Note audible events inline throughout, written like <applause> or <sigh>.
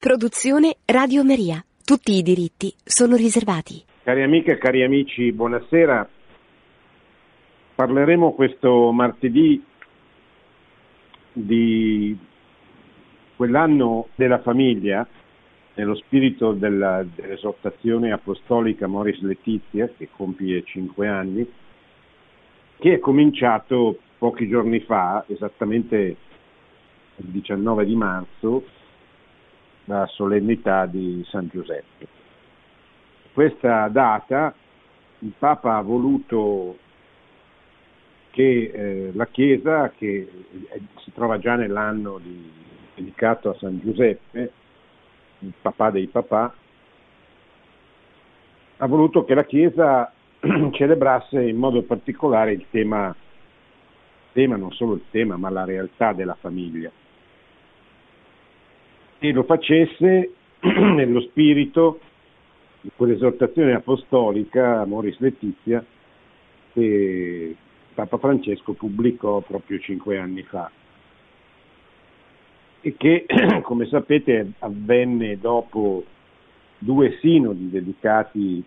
Produzione Radio Maria. Tutti i diritti sono riservati. Cari amiche e cari amici, buonasera. Parleremo questo martedì di quell'anno della famiglia, nello spirito della, dell'esortazione apostolica Moris Letizia, che compie cinque anni, che è cominciato pochi giorni fa, esattamente il 19 di marzo, la solennità di San Giuseppe. Questa data il Papa ha voluto che eh, la Chiesa, che si trova già nell'anno di, dedicato a San Giuseppe, il papà dei papà, ha voluto che la Chiesa <clears throat> celebrasse in modo particolare il tema, tema, non solo il tema, ma la realtà della famiglia e lo facesse <clears throat> nello spirito di quell'esortazione apostolica Moris Letizia che Papa Francesco pubblicò proprio cinque anni fa. E che, <clears throat> come sapete, avvenne dopo due sinodi dedicati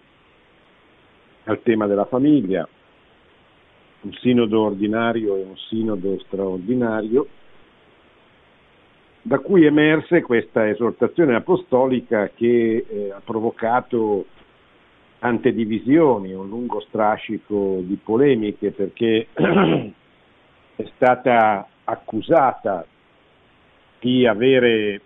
al tema della famiglia, un sinodo ordinario e un sinodo straordinario, da cui emerse questa esortazione apostolica che eh, ha provocato tante divisioni, un lungo strascico di polemiche perché <clears throat> è stata accusata di avere,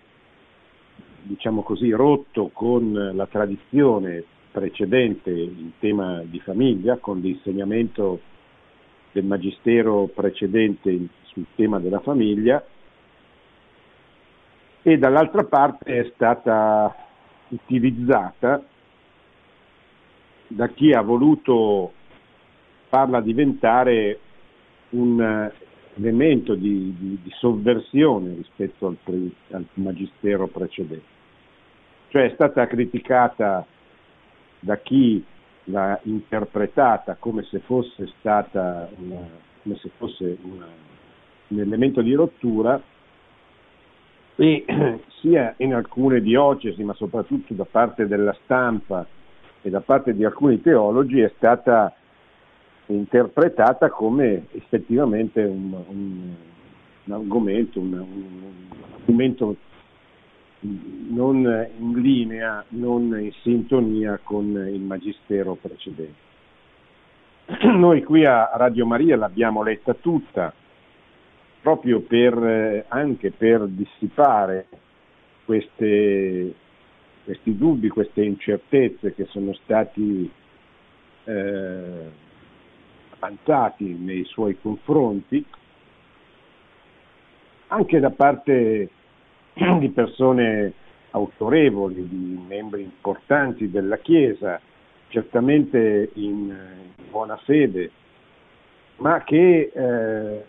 diciamo così, rotto con la tradizione precedente in tema di famiglia, con l'insegnamento del magistero precedente sul tema della famiglia e dall'altra parte è stata utilizzata da chi ha voluto farla diventare un elemento di, di, di sovversione rispetto al, pre, al, magistero precedente. Cioè è stata criticata da chi l'ha interpretata come se fosse stata una, come se fosse una, un elemento di rottura e <clears throat> sia in alcune diocesi, ma soprattutto da parte della stampa e da parte di alcuni teologi, è stata interpretata come effettivamente un, un, un argomento, un, argomento non in linea, non in sintonia con il magistero precedente. <clears throat> Noi qui a Radio Maria l'abbiamo letta tutta, proprio per, eh, anche per dissipare queste, questi dubbi, queste incertezze che sono stati eh, avanzati nei suoi confronti, anche da parte di persone autorevoli, di membri importanti della Chiesa, certamente in, buona fede, ma che eh,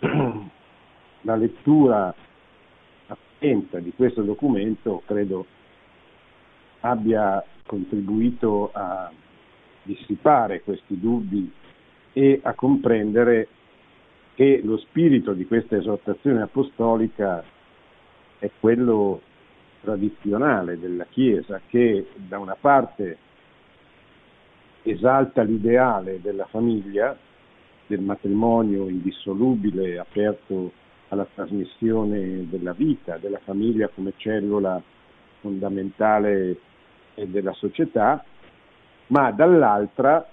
<clears throat> la lettura attenta di questo documento credo abbia contribuito a dissipare questi dubbi e a comprendere che lo spirito di questa esortazione apostolica è quello tradizionale della Chiesa che da una parte esalta l'ideale della famiglia del matrimonio indissolubile aperto alla trasmissione della vita, della famiglia come cellula fondamentale della società, ma dall'altra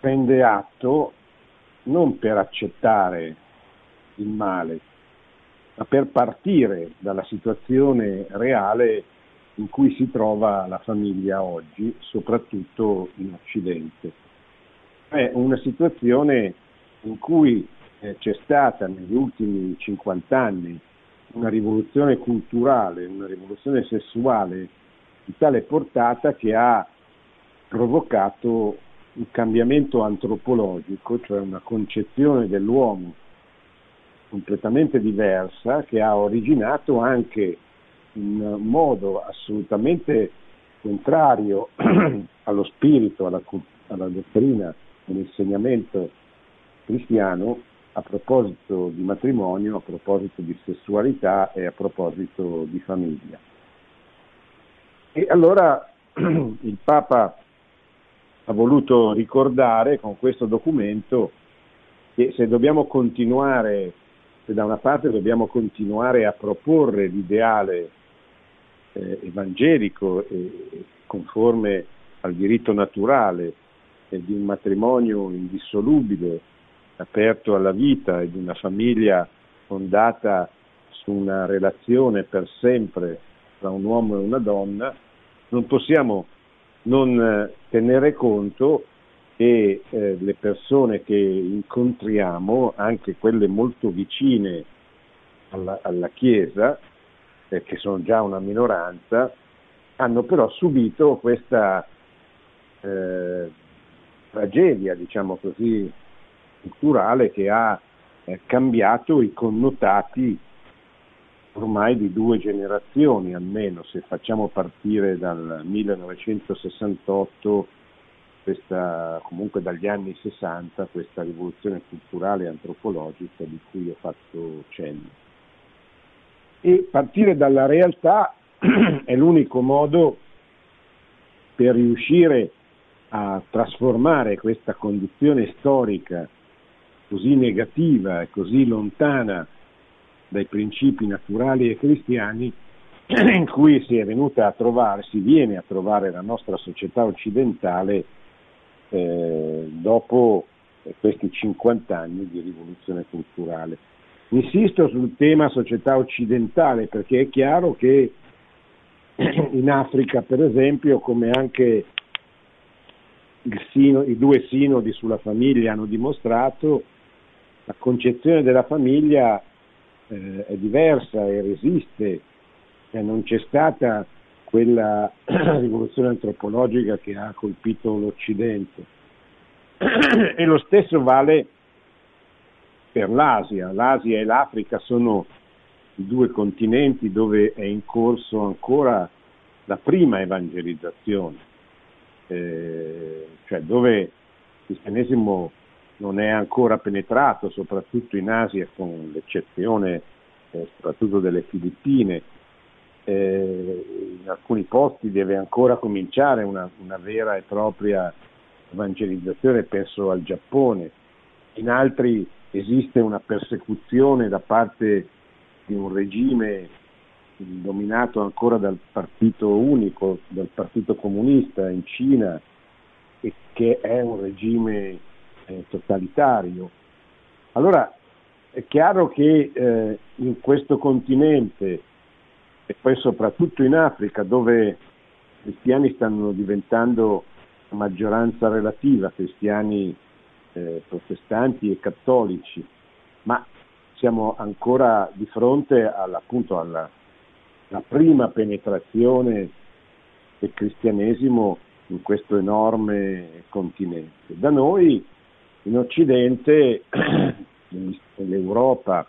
prende atto non per accettare il male, ma per partire dalla situazione reale in cui si trova la famiglia oggi, soprattutto in Occidente. È una situazione in cui eh, c'è stata negli ultimi 50 anni una rivoluzione culturale, una rivoluzione sessuale di tale portata che ha provocato un cambiamento antropologico, cioè una concezione dell'uomo completamente diversa che ha originato anche in modo assolutamente contrario <clears throat> allo spirito, alla, alla dottrina un insegnamento cristiano a proposito di matrimonio, a proposito di sessualità e a proposito di famiglia. E allora <clears throat> il Papa ha voluto ricordare con questo documento che se dobbiamo continuare, se da una parte dobbiamo continuare a proporre l'ideale eh, evangelico e conforme al diritto naturale eh, di un matrimonio indissolubile, aperto alla vita e di una famiglia fondata su una relazione per sempre tra un uomo e una donna, non possiamo non eh, tenere conto che eh, le persone che incontriamo, anche quelle molto vicine alla, alla Chiesa, eh, che sono già una minoranza, hanno però subito questa eh, tragedia, diciamo così, culturale che ha eh, cambiato i connotati ormai di due generazioni almeno, se facciamo partire dal 1968, questa, comunque dagli anni 60, questa rivoluzione culturale e antropologica di cui ho fatto cenno. E partire dalla realtà <clears throat> è l'unico modo per riuscire a trasformare questa condizione storica così negativa e così lontana dai principi naturali e cristiani <clears throat> in cui si è venuta a trovare, si viene a trovare la nostra società occidentale eh, dopo questi 50 anni di rivoluzione culturale. Insisto sul tema società occidentale perché è chiaro che <clears throat> in Africa, per esempio, come anche sino, i due sinodi sulla famiglia hanno dimostrato, la concezione della famiglia eh, è diversa e resiste, e non c'è stata quella <clears throat> rivoluzione antropologica che ha colpito l'Occidente. <clears throat> E lo stesso vale per l'Asia. L'Asia e l'Africa sono i due continenti dove è in corso ancora la prima evangelizzazione, eh, cioè dove il cristianesimo non è ancora penetrato, soprattutto in Asia, con l'eccezione eh, soprattutto delle Filippine. Eh, in alcuni posti deve ancora cominciare una, una, vera e propria evangelizzazione, penso al Giappone, in altri esiste una persecuzione da parte di un regime dominato ancora dal partito unico, dal partito comunista in Cina, e che è un regime eh, totalitario. Allora è chiaro che eh, in questo continente e poi soprattutto in Africa dove i cristiani stanno diventando maggioranza relativa, cristiani eh, protestanti e cattolici, ma siamo ancora di fronte alla, appunto alla prima penetrazione del cristianesimo in questo enorme continente. Da noi in Occidente, <clears throat> nell'Europa,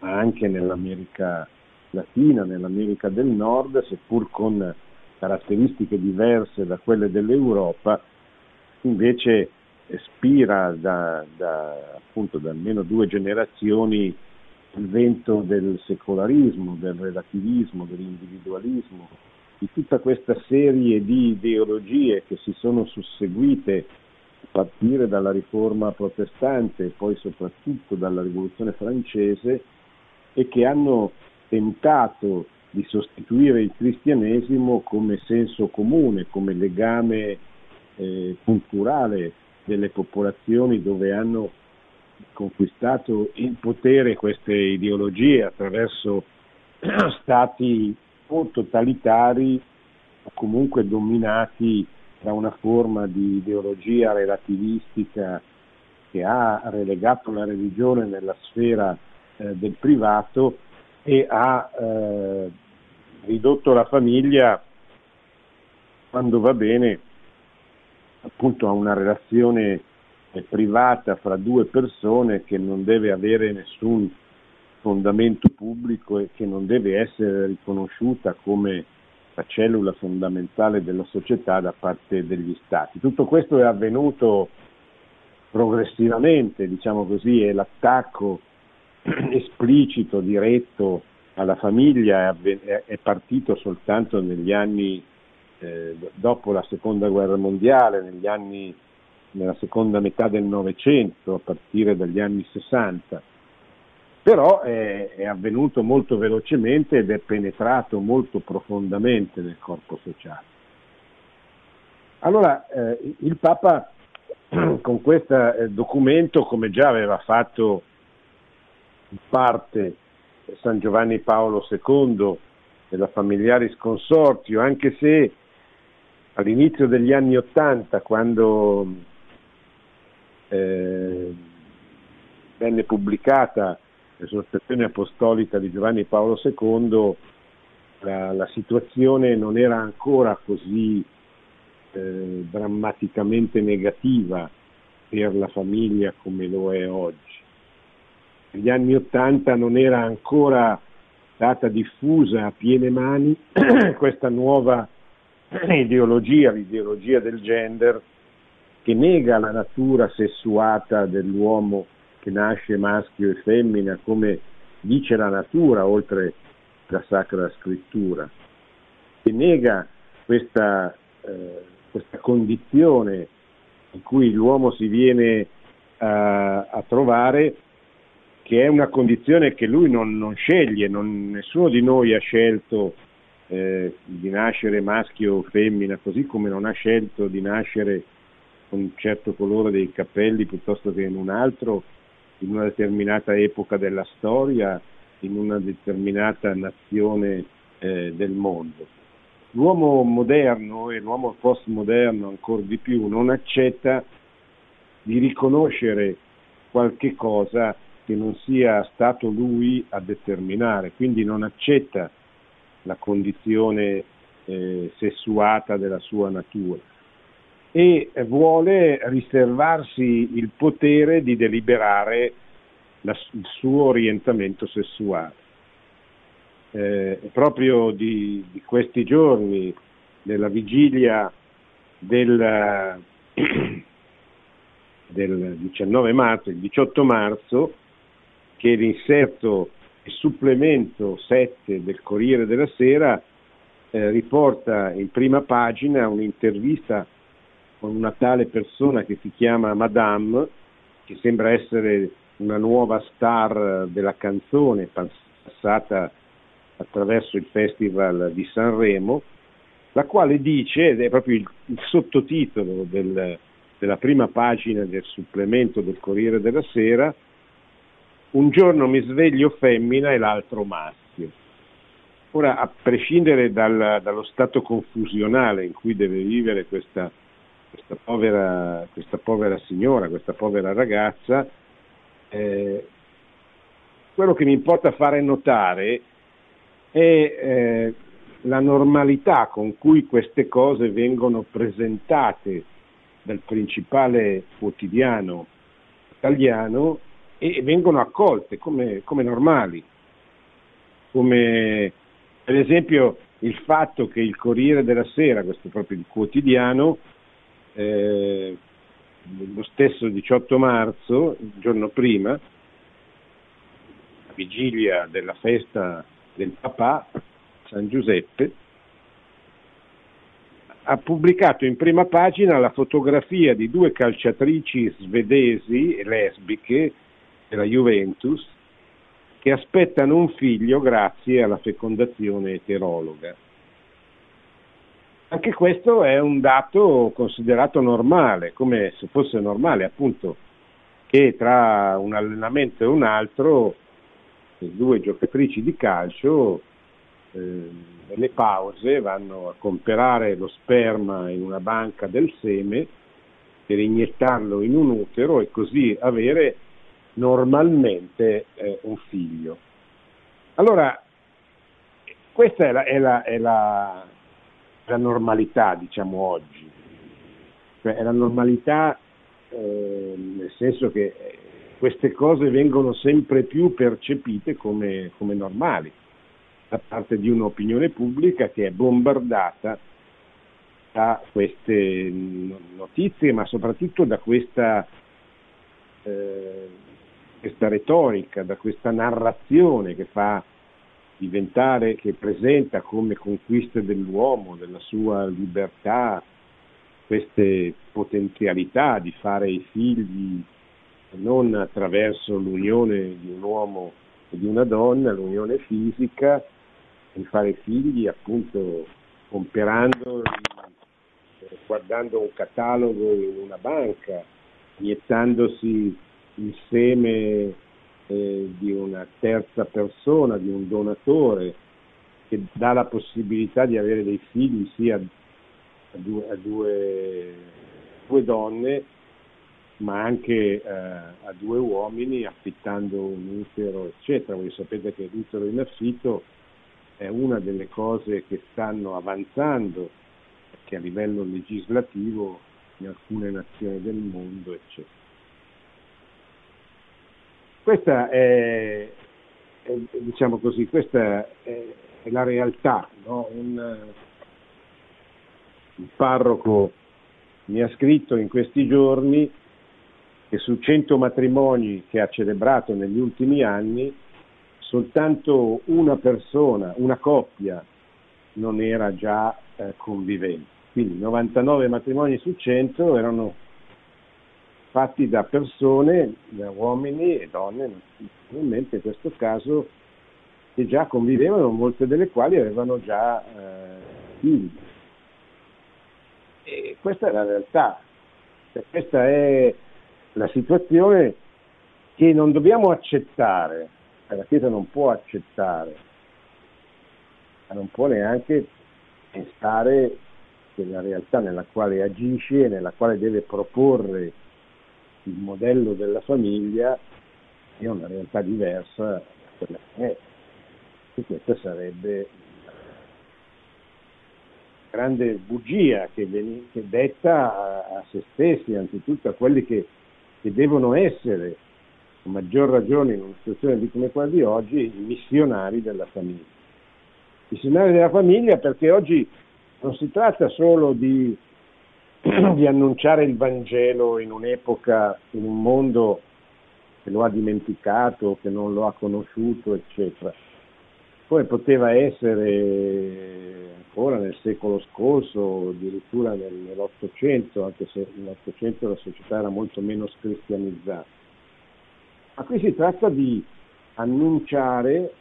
ma anche nell'America Latina, nell'America del Nord, seppur con caratteristiche diverse da quelle dell'Europa, invece spira da, da, appunto, da almeno due generazioni il vento del secolarismo, del relativismo, dell'individualismo, di tutta questa serie di ideologie che si sono susseguite partire dalla riforma protestante e poi soprattutto dalla rivoluzione francese e che hanno tentato di sostituire il cristianesimo come senso comune, come legame eh, culturale delle popolazioni dove hanno conquistato il potere queste ideologie attraverso <clears throat> stati o totalitari o comunque dominati da una forma di ideologia relativistica che ha relegato la religione nella sfera eh, del privato e ha eh, ridotto la famiglia quando va bene appunto a una relazione eh, privata fra due persone che non deve avere nessun fondamento pubblico e che non deve essere riconosciuta come la cellula fondamentale della società da parte degli Stati. Tutto questo è avvenuto progressivamente, diciamo così, e l'attacco <clears throat> esplicito, diretto alla famiglia è, è partito soltanto negli anni eh, dopo la seconda guerra mondiale, negli anni, nella seconda metà del Novecento, a partire dagli anni 60. Però è, è avvenuto molto velocemente ed è penetrato molto profondamente nel corpo sociale. Allora, eh, il Papa <clears throat> con questo eh, documento, come già aveva fatto in parte San Giovanni Paolo II della Familiaris Consortio, anche se all'inizio degli anni Ottanta, quando eh, venne pubblicata l'esortazione apostolica di Giovanni Paolo II, la, la situazione non era ancora così eh, drammaticamente negativa per la famiglia come lo è oggi. Negli anni Ottanta non era ancora stata diffusa a piene mani <clears throat> questa nuova <clears throat> ideologia, l'ideologia del gender, che nega la natura sessuata dell'uomo che nasce maschio e femmina, come dice la natura, oltre la Sacra Scrittura, che nega questa, eh, questa condizione in cui l'uomo si viene a, a, trovare, che è una condizione che lui non, non sceglie, non, nessuno di noi ha scelto eh, di nascere maschio o femmina, così come non ha scelto di nascere con un certo colore dei capelli piuttosto che in un altro, in una determinata epoca della storia, in una determinata nazione eh, del mondo. L'uomo moderno e l'uomo postmoderno ancora di più non accetta di riconoscere qualche cosa che non sia stato lui a determinare, quindi non accetta la condizione eh, sessuata della sua natura e vuole riservarsi il potere di deliberare la, il suo orientamento sessuale. Eh, proprio di, di, questi giorni, nella vigilia del, <clears throat> del 19 marzo, il 18 marzo, che l'inserto il supplemento 7 del Corriere della Sera eh, riporta in prima pagina un'intervista con una tale persona che si chiama Madame, che sembra essere una nuova star della canzone passata attraverso il Festival di Sanremo, la quale dice, ed è proprio il, il sottotitolo del, della prima pagina del supplemento del Corriere della Sera, un giorno mi sveglio femmina e l'altro maschio. Ora, a prescindere dal, dallo stato confusionale in cui deve vivere questa, questa, povera, questa povera, signora, questa povera ragazza, eh, quello che mi importa fare notare è eh, la normalità con cui queste cose vengono presentate dal principale quotidiano italiano e vengono accolte come, come normali, come per esempio il fatto che il Corriere della Sera, questo proprio il quotidiano, eh, lo stesso 18 marzo, il giorno prima, la vigilia della festa del papà, San Giuseppe, ha pubblicato in prima pagina la fotografia di due calciatrici svedesi lesbiche della Juventus che aspettano un figlio grazie alla fecondazione eterologa. Anche questo è un dato considerato normale, come se fosse normale appunto che tra un allenamento e un altro le due giocatrici di calcio eh, nelle pause vanno a comprare lo sperma in una banca del seme per iniettarlo in un utero e così avere normalmente eh, un figlio. Allora, questa è la, è la, è la, la normalità, diciamo, oggi. Cioè, è la normalità eh, nel senso che queste cose vengono sempre più percepite come, come normali da parte di un'opinione pubblica che è bombardata da queste notizie, ma soprattutto da questa eh, questa retorica, da questa narrazione che fa diventare, che presenta come conquiste dell'uomo, della sua libertà, queste potenzialità di fare i figli non attraverso l'unione di un uomo e di una donna, l'unione fisica, di fare figli appunto comperandoli, eh, guardando un catalogo in una banca, iniettandosi il seme eh, di una terza persona, di un donatore, che dà la possibilità di avere dei figli sia a due, a due, due donne ma anche eh, a due uomini affittando un utero, eccetera. Voi sapete che l'utero in affitto è una delle cose che stanno avanzando, che a livello legislativo in alcune nazioni del mondo, eccetera. Questa è, è diciamo così, questa è, è la realtà. No? Un, il parroco mi ha scritto in questi giorni che su 100 matrimoni che ha celebrato negli ultimi anni, soltanto una persona, una coppia, non era già eh, convivente. Quindi 99 matrimoni su 100 erano fatti da persone, da uomini e donne, naturalmente in questo caso, che già convivevano, molte delle quali avevano già eh, figli. E questa è la realtà, cioè, questa è la situazione che non dobbiamo accettare, la Chiesa non può accettare, ma non può neanche pensare che la realtà nella quale agisce e nella quale deve proporre il modello della famiglia è una realtà diversa da quella che è. E questa sarebbe una grande bugia che, che detta a, a se stessi, anzitutto a quelli che che devono essere, a maggior ragione in una situazione di come quella di oggi, i missionari della famiglia. Missionari della famiglia perché oggi non si tratta solo di, di annunciare il Vangelo in un'epoca, in un mondo che lo ha dimenticato, che non lo ha conosciuto, eccetera. Poi poteva essere ancora nel secolo scorso, addirittura nell'Ottocento, anche se nell'Ottocento la società era molto meno cristianizzata. Ma qui si tratta di annunciare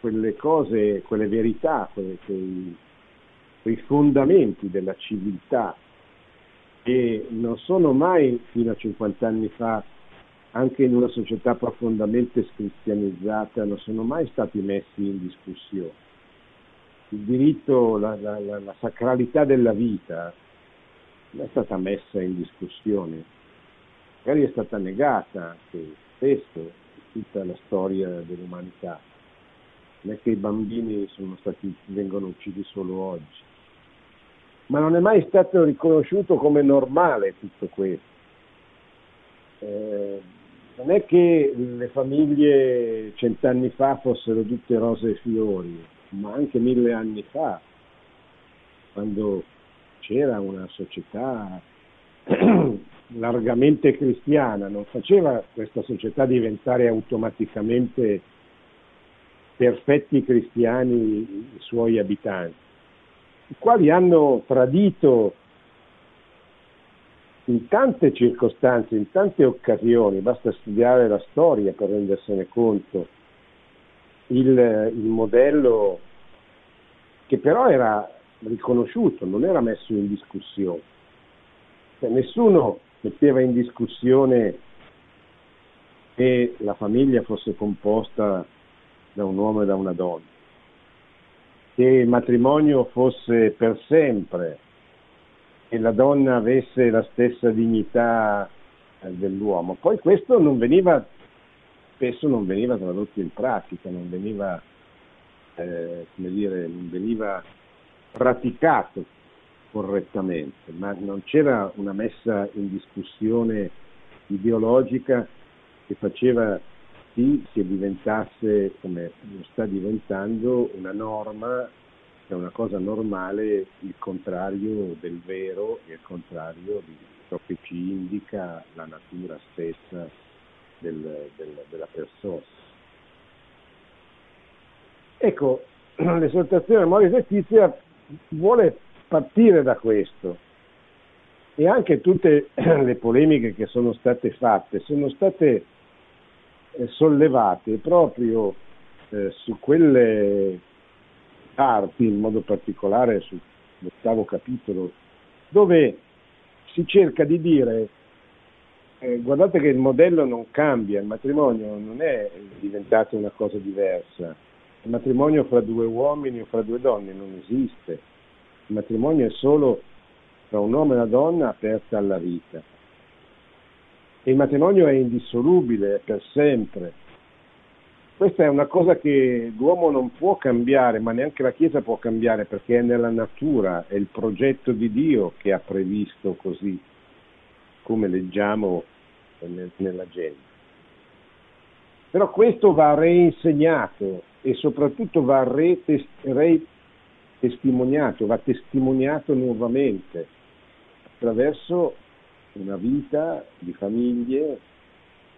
quelle cose, quelle verità, quei, quei fondamenti della civiltà che non sono mai fino a 50 anni fa anche in una società profondamente scristianizzata, non sono mai stati messi in discussione. Il diritto, la, la, la, la sacralità della vita non è stata messa in discussione, magari è stata negata anche spesso tutta la storia dell'umanità. Non è che i bambini stati, vengono uccisi solo oggi, ma non è mai stato riconosciuto come normale tutto questo. Eh, non è che le famiglie cent'anni fa fossero tutte rose e fiori, ma anche mille anni fa, quando c'era una società <clears throat> largamente cristiana, non faceva questa società diventare automaticamente perfetti cristiani i suoi abitanti, i quali hanno tradito in tante circostanze, in tante occasioni, basta studiare la storia per rendersene conto, il, il modello che però era riconosciuto, non era messo in discussione. Cioè, nessuno metteva in discussione che la famiglia fosse composta da un uomo e da una donna, che il matrimonio fosse per sempre, che la donna avesse la stessa dignità eh, dell'uomo. Poi questo non veniva, spesso non veniva tradotto in pratica, non veniva, eh, dire, non veniva praticato correttamente, ma non c'era una messa in discussione ideologica che faceva sì che diventasse, come sta diventando, una norma è una cosa normale il contrario del vero e il contrario di ciò che ci indica la natura stessa del, del, della persona. Ecco, <clears throat> l'esortazione a Moris Letizia vuole partire da questo e anche tutte <clears throat> le polemiche che sono state fatte sono state sollevate proprio eh, su quelle parti, in modo particolare sull'ottavo capitolo, dove si cerca di dire eh, guardate che il modello non cambia, il matrimonio non è diventato una cosa diversa, il matrimonio fra due uomini o fra due donne non esiste, il matrimonio è solo tra un uomo e una donna aperta alla vita. E il matrimonio è indissolubile, per sempre. Questa è una cosa che l'uomo non può cambiare, ma neanche la Chiesa può cambiare perché è nella natura, è il progetto di Dio che ha previsto così, come leggiamo nella gente. Però questo va reinsegnato e soprattutto va retestimoniato, va testimoniato nuovamente attraverso una vita di famiglie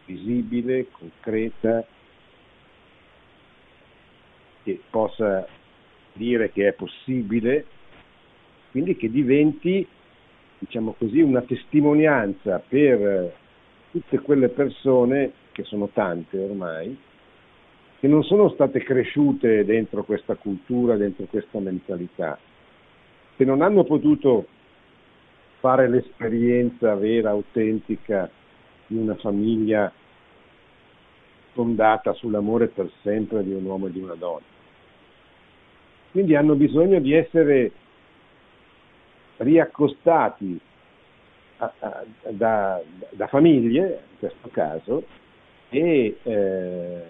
visibile, concreta, che possa dire che è possibile, quindi che diventi, diciamo così, una testimonianza per tutte quelle persone, che sono tante ormai, che non sono state cresciute dentro questa cultura, dentro questa mentalità, che non hanno potuto fare l'esperienza vera, autentica di una famiglia fondata sull'amore per sempre di un uomo e di una donna. Quindi hanno bisogno di essere riaccostati a, a, da, da, famiglie, in questo caso, e eh,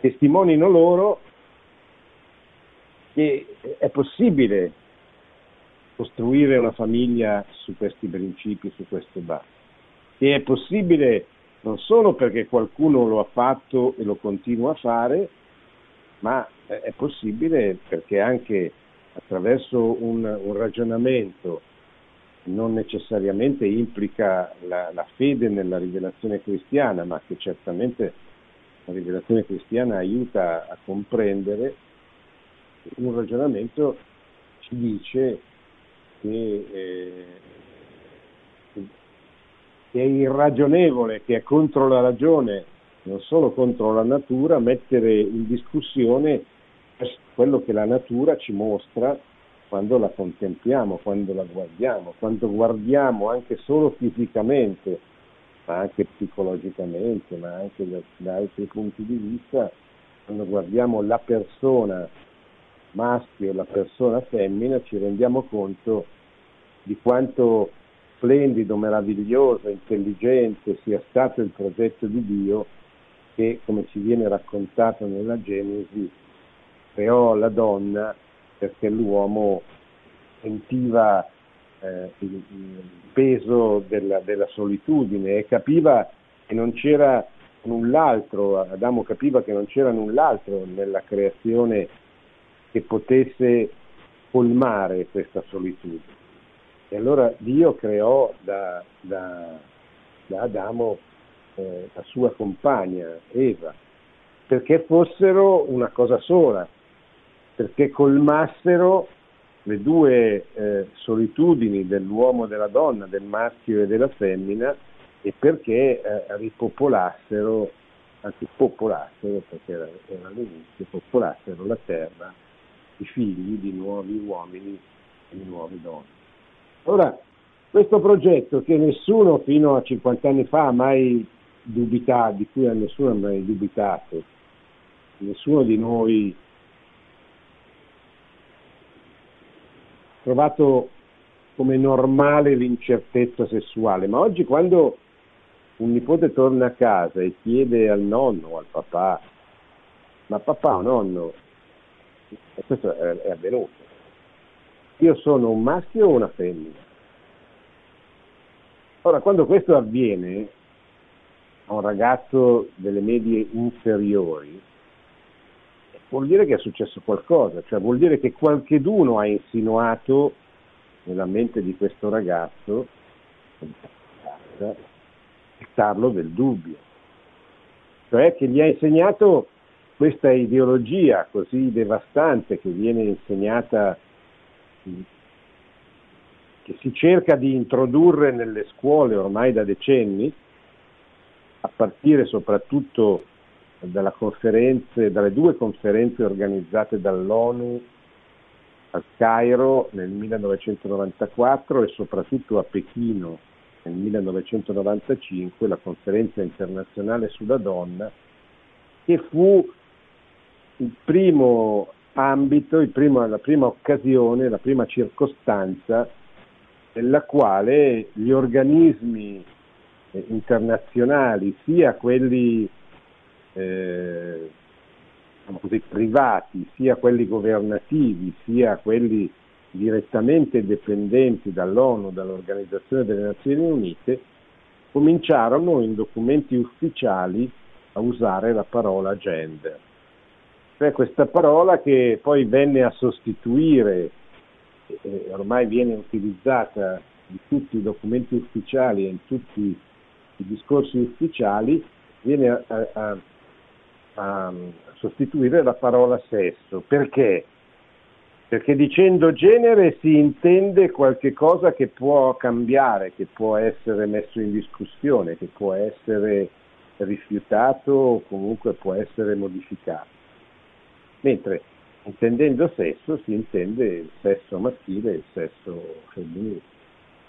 testimonino loro che è possibile costruire una famiglia su questi principi, su queste basi. E è possibile non solo perché qualcuno lo ha fatto e lo continua a fare, ma è possibile perché anche attraverso un, un ragionamento non necessariamente implica la, la, fede nella rivelazione cristiana, ma che certamente la rivelazione cristiana aiuta a comprendere, un ragionamento ci dice che, eh, che è irragionevole, che è contro la ragione, non solo contro la natura, mettere in discussione quello che la natura ci mostra quando la contempliamo, quando la guardiamo, quando guardiamo anche solo fisicamente, ma anche psicologicamente, ma anche da, da altri punti di vista, quando guardiamo la persona maschio e la persona femmina ci rendiamo conto di quanto splendido, meraviglioso, intelligente sia stato il progetto di Dio che, come ci viene raccontato nella Genesi, creò la donna perché l'uomo sentiva eh, il, peso della, della solitudine e capiva che non c'era null'altro, Adamo capiva che non c'era null'altro nella creazione che potesse colmare questa solitudine. E allora Dio creò da, da, da Adamo eh, la sua compagna, Eva, perché fossero una cosa sola, perché colmassero le due eh, solitudini dell'uomo e della donna, del maschio e della femmina, e perché eh, ripopolassero, anzi popolassero, perché era, era all'inizio, popolassero la terra i figli di nuovi uomini e di nuove donne. Ora, questo progetto che nessuno fino a 50 anni fa ha mai dubitato, di cui nessuno ha mai dubitato, nessuno di noi ha trovato come normale l'incertezza sessuale, ma oggi quando un nipote torna a casa e chiede al nonno o al papà, ma papà o nonno, e questo è, è avvenuto. Io sono un maschio o una femmina? Ora, quando questo avviene a un ragazzo delle medie inferiori, vuol dire che è successo qualcosa, cioè vuol dire che qualcheduno ha insinuato nella mente di questo ragazzo il tarlo del dubbio. cioè che gli ha insegnato questa ideologia così devastante che viene insegnata, che si cerca di introdurre nelle scuole ormai da decenni, a partire soprattutto dalle due conferenze organizzate dall'ONU a Cairo nel 1994 e soprattutto a Pechino nel 1995, la conferenza internazionale sulla donna, che fu il primo ambito, il primo, la prima occasione, la prima circostanza nella quale gli organismi eh, internazionali, sia quelli eh, diciamo così, privati, sia quelli governativi, sia quelli direttamente dipendenti dall'ONU, dall'Organizzazione delle Nazioni Unite, cominciarono in documenti ufficiali a usare la parola gender. Cioè questa parola che poi venne a sostituire, e ormai viene utilizzata in tutti i documenti ufficiali e in tutti i discorsi ufficiali, viene a, a, a sostituire la parola sesso. Perché? Perché dicendo genere si intende qualche cosa che può cambiare, che può essere messo in discussione, che può essere rifiutato o comunque può essere modificato. Mentre intendendo sesso si intende il sesso maschile e il sesso femminile.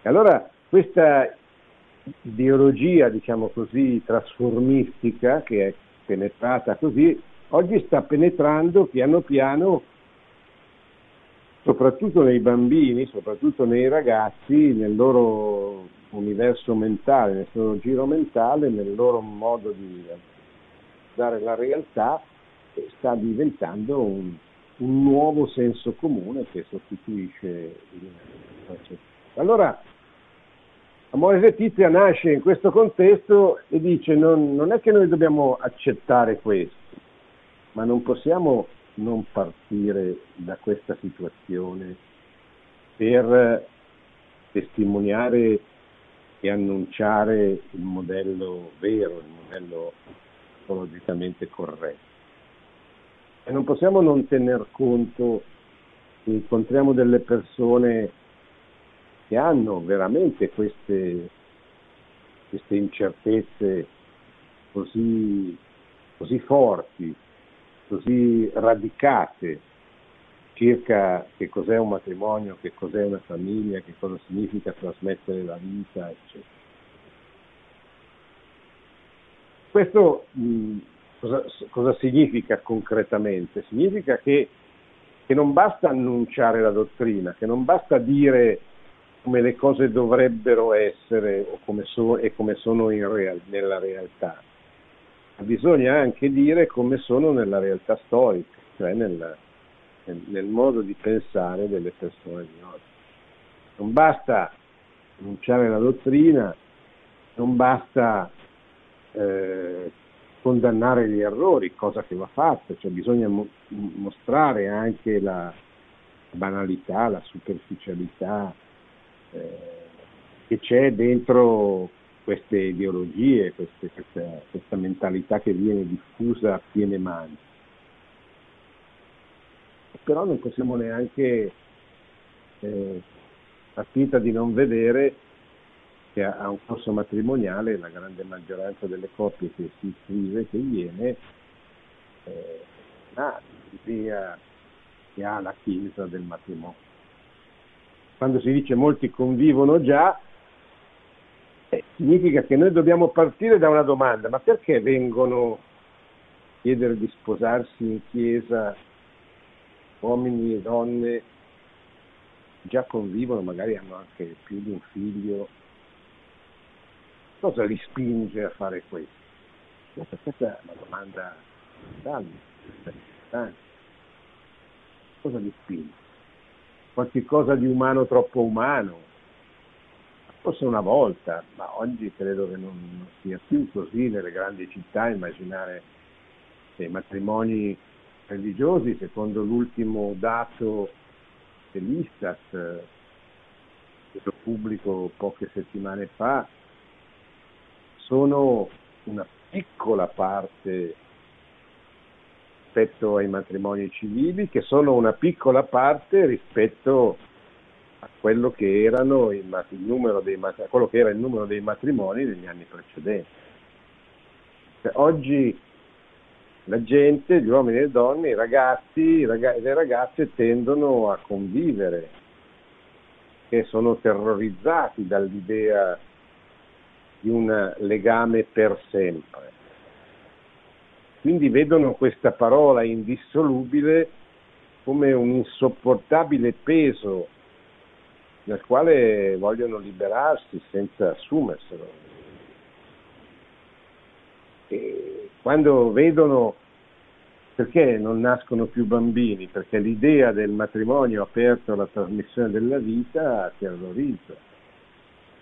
Allora questa ideologia, diciamo così, trasformistica che è penetrata così, oggi sta penetrando piano piano soprattutto nei bambini, soprattutto nei ragazzi, nel loro universo mentale, nel loro giro mentale, nel loro modo di dare la realtà, sta diventando un, un nuovo senso comune che sostituisce il precedente. Allora, Amore Letizia nasce in questo contesto e dice non, non è che noi dobbiamo accettare questo, ma non possiamo non partire da questa situazione per testimoniare e annunciare il modello vero, il modello ecologicamente corretto. E non possiamo non tener conto che incontriamo delle persone che hanno veramente queste, queste incertezze così, così forti, così radicate circa che cos'è un matrimonio, che cos'è una famiglia, che cosa significa trasmettere la vita, eccetera. Questo mh, cosa, cosa, significa concretamente? Significa che, che non basta annunciare la dottrina, che non basta dire come le cose dovrebbero essere come so, e come sono real, nella realtà bisogna anche dire come sono nella realtà storica, cioè nel, nel modo di pensare delle persone di oggi. Non basta annunciare la dottrina, non basta eh, condannare gli errori, cosa che va fatta, cioè bisogna mo- mostrare anche la banalità, la superficialità eh, che c'è dentro queste ideologie, queste, questa, questa, mentalità che viene diffusa a piene mani. Però non possiamo neanche eh, a finta di non vedere che a, a, un corso matrimoniale la grande maggioranza delle coppie che si iscrive, che viene, eh, ha l'idea che ha la Chiesa del matrimonio. Quando si dice molti convivono già, eh, significa che noi dobbiamo partire da una domanda, ma perché vengono a chiedere di sposarsi in chiesa uomini e donne già convivono, magari hanno anche più di un figlio? Cosa li spinge a fare questo? Questa è una domanda importante. Cosa li spinge? Qualche cosa di umano troppo umano, Forse una volta, ma oggi credo che non sia più così nelle grandi città immaginare che i matrimoni religiosi, secondo l'ultimo dato dell'Istat, reso pubblico poche settimane fa, sono una piccola parte rispetto ai matrimoni civili, che sono una piccola parte rispetto a quello che, erano il, il dei, quello che era il numero dei matrimoni negli anni precedenti. Cioè, oggi la gente, gli uomini e le donne, i ragazzi e le ragazze tendono a convivere, che sono terrorizzati dall'idea di un legame per sempre. Quindi vedono questa parola indissolubile come un insopportabile peso dal quale vogliono liberarsi senza assumerselo. E quando vedono perché non nascono più bambini? Perché l'idea del matrimonio aperto alla trasmissione della vita terrorizza.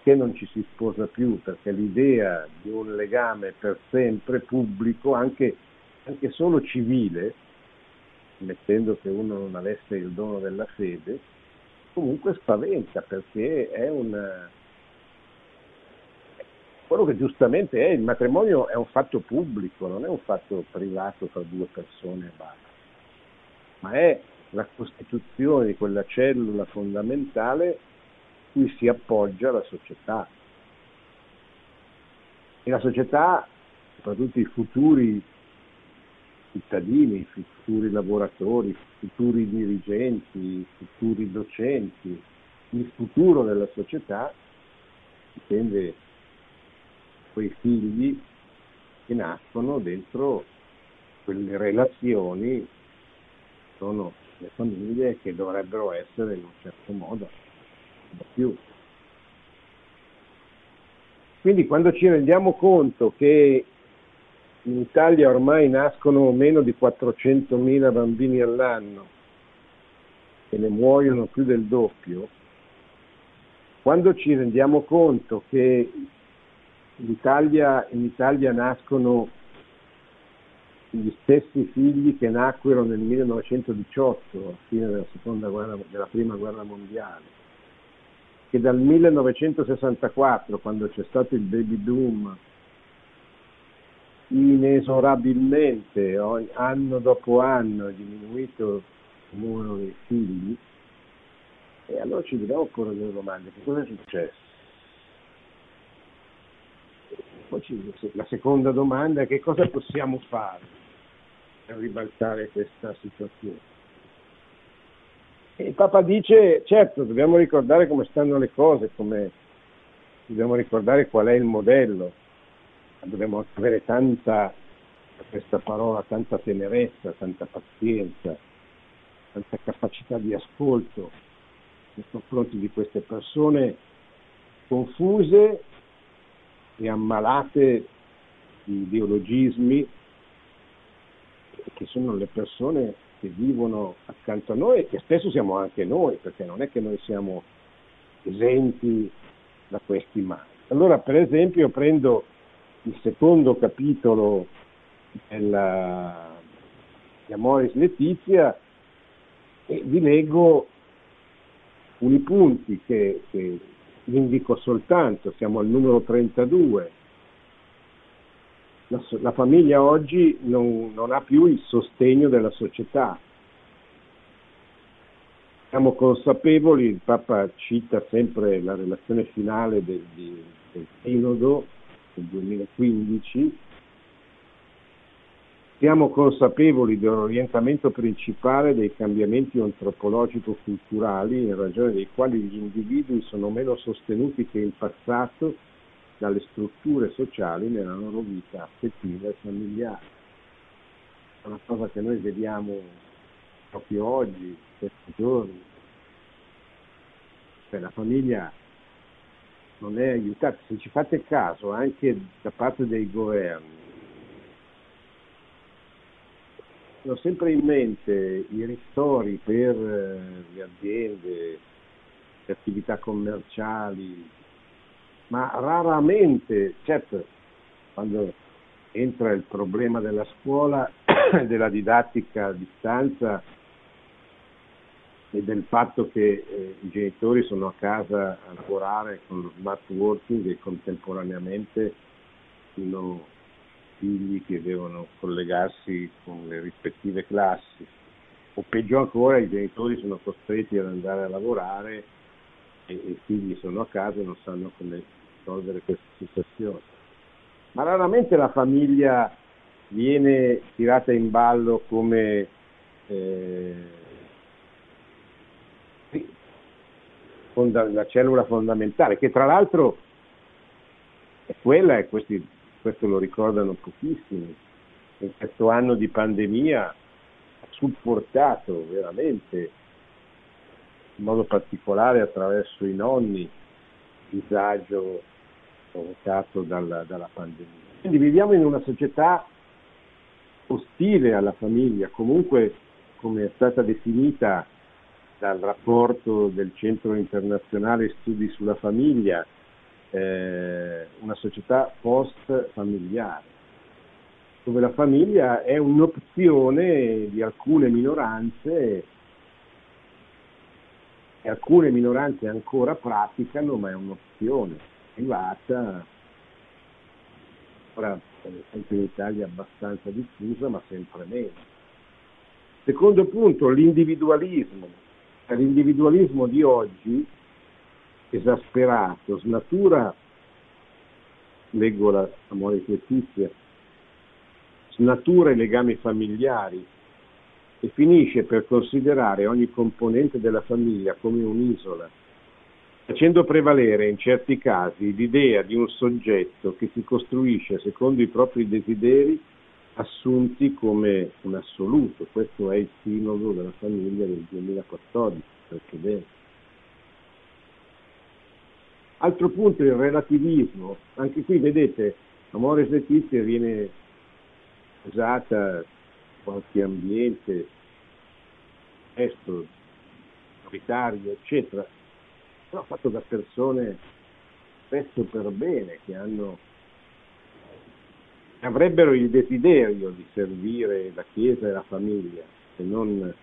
Che non ci si sposa più? Perché l'idea di un legame per sempre pubblico, anche, anche solo civile, mettendo che uno non avesse il dono della fede, comunque spaventa perché è un, quello che giustamente è, il matrimonio è un fatto pubblico, non è un fatto privato tra due persone e basta, ma è la costituzione di quella cellula fondamentale cui si appoggia la società. E la società, soprattutto i futuri cittadini, i futuri lavoratori, i futuri dirigenti, i futuri docenti, il futuro della società dipende quei figli che nascono dentro quelle relazioni sono le famiglie che dovrebbero essere in un certo modo più. Quindi quando ci rendiamo conto che in Italia ormai nascono meno di 400.000 bambini all'anno e ne muoiono più del doppio, quando ci rendiamo conto che in Italia, in Italia nascono gli stessi figli che nacquero nel 1918, a fine della, guerra, della prima guerra mondiale, che dal 1964, quando c'è stato il baby boom, inesorabilmente, anno dopo anno, è diminuito il numero dei figli, e allora ci dobbiamo porre delle domande, che cosa è successo? La seconda domanda è che cosa possiamo fare per ribaltare questa situazione. Il Papa dice, certo, dobbiamo ricordare come stanno le cose, come, dobbiamo ricordare qual è il modello, dobbiamo avere tanta, questa parola, tanta tenerezza, tanta pazienza, tanta capacità di ascolto nei confronti di queste persone confuse e ammalate di ideologismi che sono le persone che vivono accanto a noi e che spesso siamo anche noi, perché non è che noi siamo esenti da questi mali. Allora, per esempio, prendo il secondo capitolo della, di Amoris Letizia e vi leggo alcuni punti che, che indico soltanto, siamo al numero 32. La, la famiglia oggi non, non, ha più il sostegno della società. Siamo consapevoli, il Papa cita sempre la relazione finale del, del del 2015, siamo consapevoli dell'orientamento principale dei cambiamenti antropologico-culturali in ragione dei quali gli individui sono meno sostenuti che in passato dalle strutture sociali nella loro vita affettiva e familiare. È una cosa che noi vediamo proprio oggi, questi giorni. Cioè, la famiglia non è aiutata. Se ci fate caso, anche da parte dei governi, ho sempre in mente i ristori per eh, le aziende, le attività commerciali, ma raramente, certo, quando entra il problema della scuola, della didattica a distanza e del fatto che eh, i genitori sono a casa a lavorare con lo smart working e contemporaneamente fino figli che devono collegarsi con le rispettive classi, o peggio ancora i genitori sono costretti ad andare a lavorare e, i figli sono a casa e non sanno come risolvere questa situazione. Ma raramente la famiglia viene tirata in ballo come eh, fonda- la cellula fondamentale, che tra l'altro è quella, e questi, questo lo ricordano pochissimi, in questo anno di pandemia ha supportato veramente in modo particolare attraverso i nonni disagio provocato dalla, dalla pandemia. Quindi viviamo in una società ostile alla famiglia, comunque come è stata definita dal rapporto del Centro internazionale studi sulla famiglia, eh, una società post-familiare, dove la famiglia è un'opzione di alcune minoranze e alcune minoranze ancora praticano, ma è un'opzione privata, ora anche in Italia abbastanza diffusa, ma sempre meno. Secondo punto, l'individualismo. L'individualismo di oggi, esasperato, snatura, leggo la Amore Letizia, snatura i legami familiari e finisce per considerare ogni componente della famiglia come un'isola, facendo prevalere in certi casi l'idea di un soggetto che si costruisce secondo i propri desideri assunti come un assoluto. Questo è il sinodo della famiglia del 2014, precedente. Altro punto, il relativismo. Anche qui, vedete, Amore Letizia viene usata qualche ambiente, testo, eccetera, però fatto da persone spesso per bene, che hanno, avrebbero il desiderio di servire la Chiesa e la famiglia, se non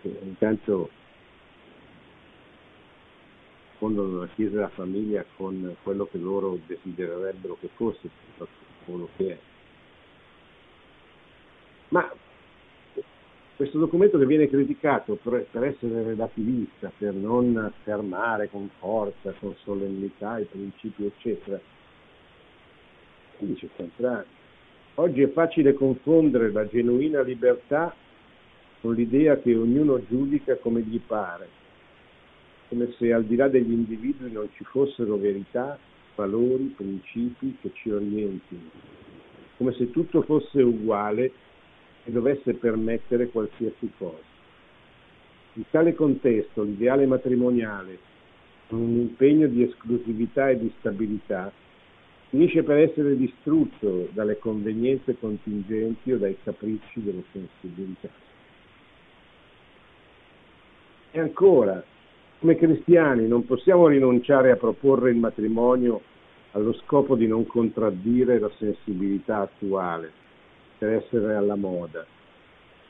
che intanto fondono la Chiesa e la famiglia con quello che loro desidererebbero che fosse, quello che è. Ma questo documento che viene criticato per, per, essere relativista, per non affermare con forza, con solennità i principi, eccetera, dice il contrario. Oggi è facile confondere la genuina libertà con l'idea che ognuno giudica come gli pare, come se al di là degli individui non ci fossero verità, valori, principi che ci orientino, come se tutto fosse uguale e dovesse permettere qualsiasi cosa. In tale contesto l'ideale matrimoniale, con un impegno di esclusività e di stabilità, finisce per essere distrutto dalle convenienze contingenti o dai capricci delle sensibilità. E ancora, come cristiani non possiamo rinunciare a proporre il matrimonio allo scopo di non contraddire la sensibilità attuale, per essere alla moda,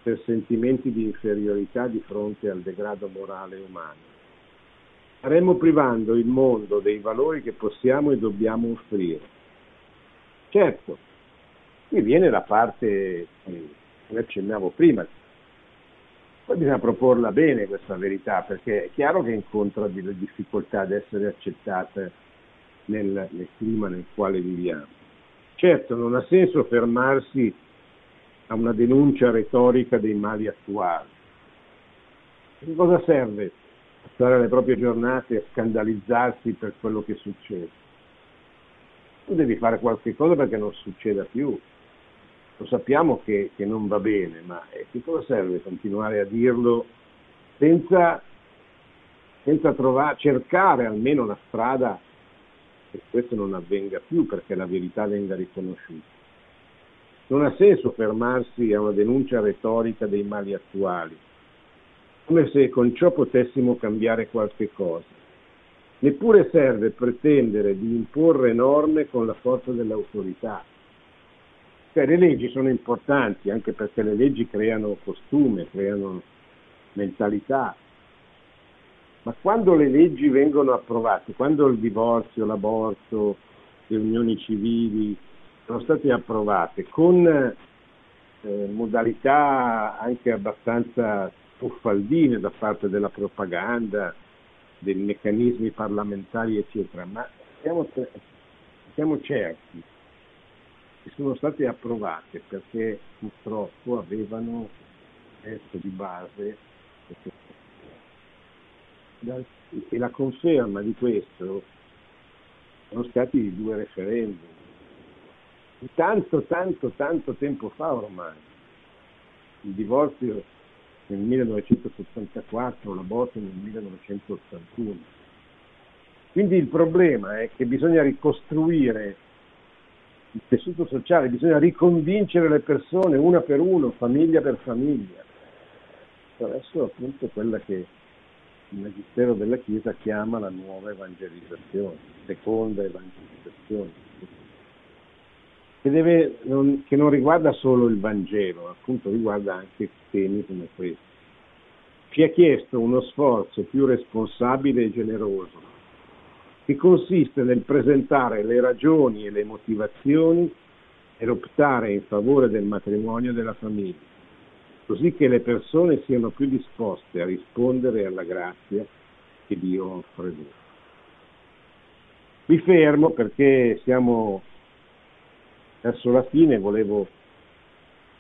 per sentimenti di inferiorità di fronte al degrado morale umano. Staremmo privando il mondo dei valori che possiamo e dobbiamo offrire. Certo, qui viene la parte che accennavo prima, poi bisogna proporla bene questa verità, perché è chiaro che incontra delle difficoltà ad essere accettata nel, nel clima nel quale viviamo. Certo, non ha senso fermarsi a una denuncia retorica dei mali attuali. Che cosa serve passare le proprie giornate a scandalizzarsi per quello che succede? Tu devi fare qualche cosa perché non succeda più. Lo sappiamo che, che non va bene, ma eh, che cosa serve continuare a dirlo senza, senza trovare, cercare almeno una strada che questo non avvenga più perché la verità venga riconosciuta? Non ha senso fermarsi a una denuncia retorica dei mali attuali, come se con ciò potessimo cambiare qualche cosa. Neppure serve pretendere di imporre norme con la forza dell'autorità. Cioè, le leggi sono importanti anche perché le leggi creano costume, creano mentalità, ma quando le leggi vengono approvate, quando il divorzio, l'aborto, le unioni civili, sono state approvate con eh, modalità anche abbastanza truffaldine da parte della propaganda, dei meccanismi parlamentari, eccetera, ma siamo, siamo certi che sono state approvate perché purtroppo avevano testo di base e la conferma di questo sono stati due referendum tanto tanto tanto tempo fa ormai. Il divorzio nel 1974 l'aborto nel 1981 quindi il problema è che bisogna ricostruire il tessuto sociale, bisogna riconvincere le persone una per uno, famiglia per famiglia, attraverso appunto quella che il Magistero della Chiesa chiama la nuova evangelizzazione, seconda evangelizzazione, che, deve, non, che non riguarda solo il Vangelo, appunto riguarda anche temi come questi. Ci è chiesto uno sforzo più responsabile e generoso che consiste nel presentare le ragioni e le motivazioni e optare in favore del matrimonio e della famiglia, così che le persone siano più disposte a rispondere alla grazia che Dio offre loro. Mi fermo perché siamo verso la fine, volevo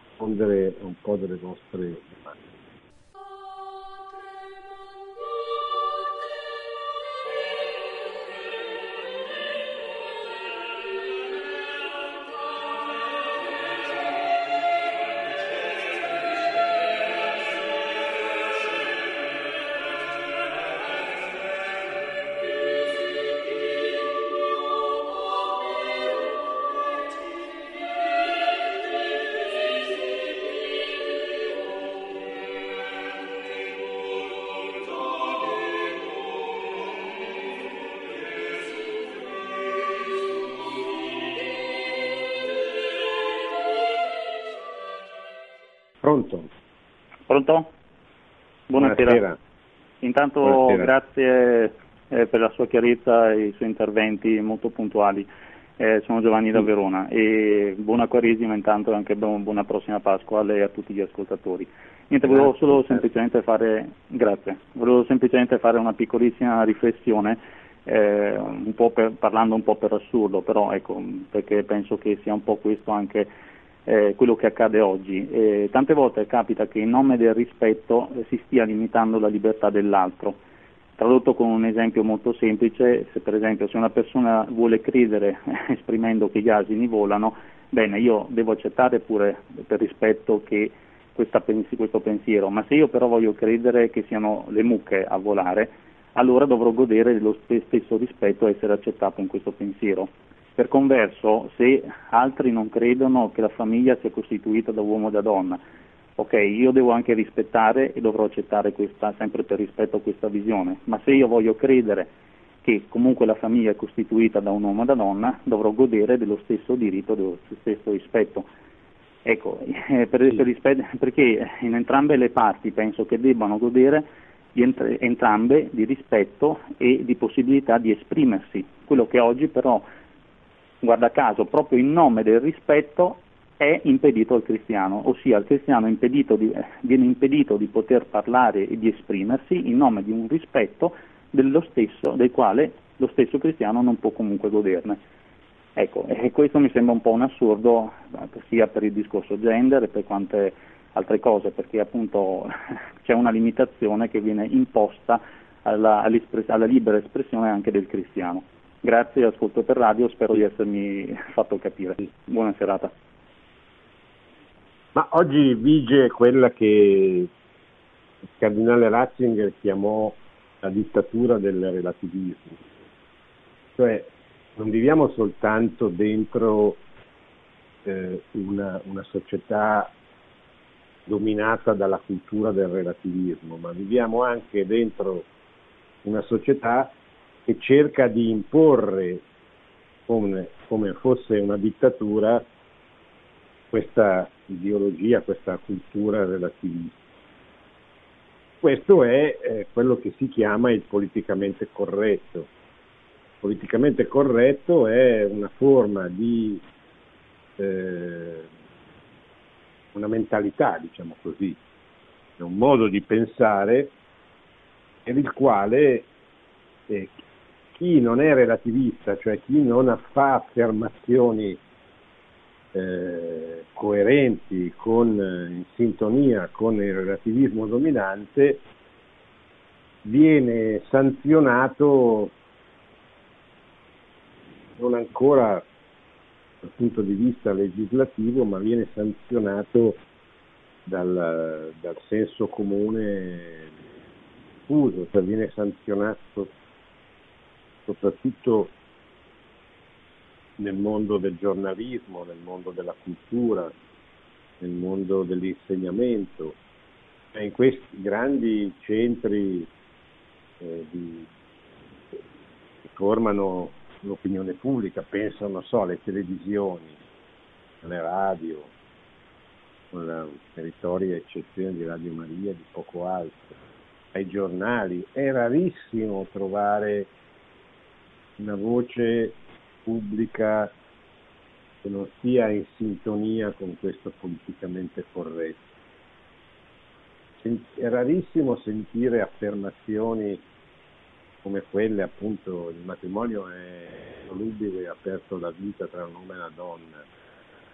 rispondere un po' delle vostre domande. Buonasera. Buonasera. Intanto Buonasera. grazie eh, per la sua chiarezza e i suoi interventi molto puntuali. Eh, sono Giovanni da Verona e buona Quaresima intanto e anche buona prossima Pasqua a lei e a tutti gli ascoltatori. Niente, volevo solo semplicemente fare, grazie, volevo semplicemente fare una piccolissima riflessione, eh, un per, parlando un po' per assurdo, però ecco, perché penso che sia un po' questo anche eh, quello che accade oggi. Eh, tante volte capita che in nome del rispetto eh, si stia limitando la libertà dell'altro. Tradotto con un esempio molto semplice, se per esempio se una persona vuole credere <laughs> esprimendo che gli asini volano, bene, io devo accettare pure per rispetto che pensi, questo pensiero, ma se io però voglio credere che siano le mucche a volare, allora dovrò godere dello stesso rispetto e essere accettato in questo pensiero. Per converso, se altri non credono che la famiglia sia costituita da uomo e da donna, ok, io devo anche rispettare e dovrò accettare questa, sempre per rispetto a questa visione, ma se io voglio credere che comunque la famiglia è costituita da un uomo e da donna, dovrò godere dello stesso diritto, dello stesso rispetto. Ecco, eh, per, per rispetto, perché in entrambe le parti penso che debbano godere di ent- entrambe di rispetto e di possibilità di esprimersi, quello che oggi però guarda caso, proprio in nome del rispetto è impedito al cristiano, ossia al cristiano impedito di, viene impedito di poter parlare e di esprimersi in nome di un rispetto stesso, del quale lo stesso cristiano non può comunque goderne. Ecco, e questo mi sembra un po' un assurdo sia per il discorso gender e per quante altre cose, perché appunto <laughs> c'è una limitazione che viene imposta alla, alla libera espressione anche del cristiano. Grazie, ascolto per radio, spero di essermi fatto capire. Buona serata. Ma oggi vige quella che il cardinale Ratzinger chiamò la dittatura del relativismo. Cioè non viviamo soltanto dentro eh, una, una società dominata dalla cultura del relativismo, ma viviamo anche dentro una società che cerca di imporre come, come fosse una dittatura questa ideologia, questa cultura relativista. Questo è eh, quello che si chiama il politicamente corretto. Politicamente corretto è una forma di eh, una mentalità, diciamo così, è un modo di pensare per il quale eh, chi non è relativista, cioè chi non fa affermazioni eh, coerenti, con, in sintonia con il relativismo dominante, viene sanzionato non ancora dal punto di vista legislativo, ma viene sanzionato dal, dal senso comune diffuso, cioè viene sanzionato soprattutto nel mondo del giornalismo, nel mondo della cultura, nel mondo dell'insegnamento, in questi grandi centri eh, di, che formano l'opinione pubblica, penso so, alle televisioni, alle radio, ai territori a eccezione di Radio Maria, di poco altro, ai giornali. È rarissimo trovare una voce pubblica che non sia in sintonia con questo politicamente corretto. È rarissimo sentire affermazioni come quelle appunto il matrimonio è solubile e aperto la vita tra un uomo e una donna.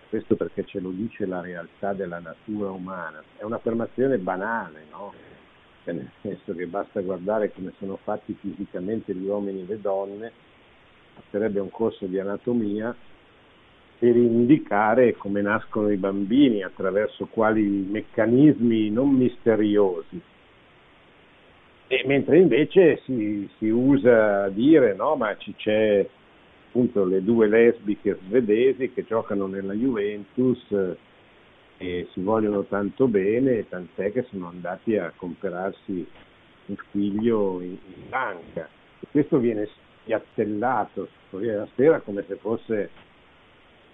Questo perché ce lo dice la realtà della natura umana. È un'affermazione banale, no? Cioè, nel senso che basta guardare come sono fatti fisicamente gli uomini e le donne basterebbe un corso di anatomia per indicare come nascono i bambini, attraverso quali meccanismi non misteriosi. E mentre invece si, si usa dire, no, ma ci c'è appunto le due lesbiche svedesi che giocano nella Juventus e si vogliono tanto bene, tant'è che sono andati a comprarsi un figlio in, in banca. E questo viene spiattellato Corriere della Sera come se fosse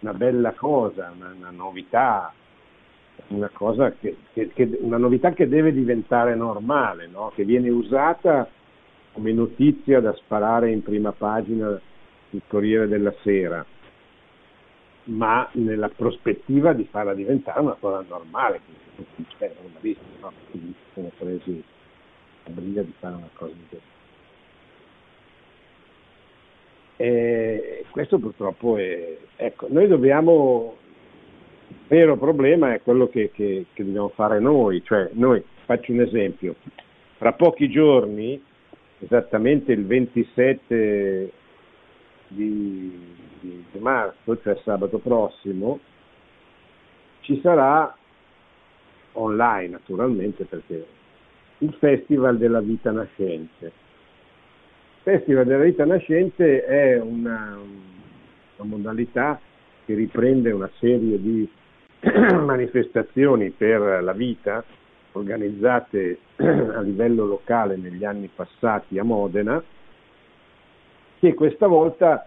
una bella cosa, una, una novità, una, cosa che, che, che, una novità che deve diventare normale, no? che viene usata come notizia da sparare in prima pagina sul Corriere della Sera, ma nella prospettiva di farla diventare una cosa normale, cioè, normalisti, no? quindi sono presi la briglia di fare una cosa di questo. Questo purtroppo è, ecco, noi dobbiamo, il vero problema è quello che, che, che dobbiamo fare noi, cioè noi, faccio un esempio, tra pochi giorni, esattamente il 27 di, di, di marzo, cioè sabato prossimo, ci sarà online naturalmente perché il Festival della Vita Nascente Festival della vita nascente è una, una modalità che riprende una serie di <clears throat> manifestazioni per la vita organizzate <clears throat> a livello locale negli anni passati a Modena, che questa volta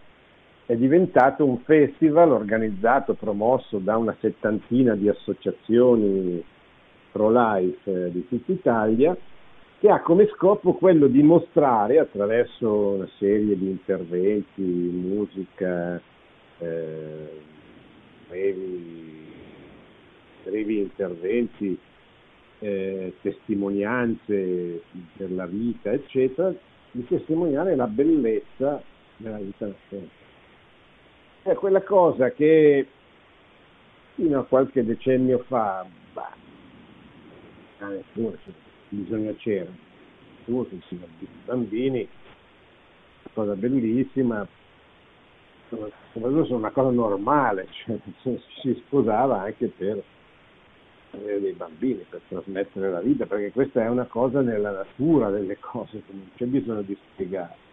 è diventato un festival organizzato, promosso da una settantina di associazioni pro-life di tutta Italia, che ha come scopo quello di mostrare attraverso una serie di interventi, musica, eh, brevi, brevi, interventi, eh, testimonianze per la vita, eccetera, di testimoniare la bellezza della vita nascente. È quella cosa che fino a qualche decennio fa, bah, forse bisogna c'era, tutti i bambini, una cosa bellissima, soprattutto una cosa normale, <laughs> cioè si sposava anche per avere dei bambini, per trasmettere la vita, perché questa è una cosa nella natura delle cose che non c'è bisogno di spiegare.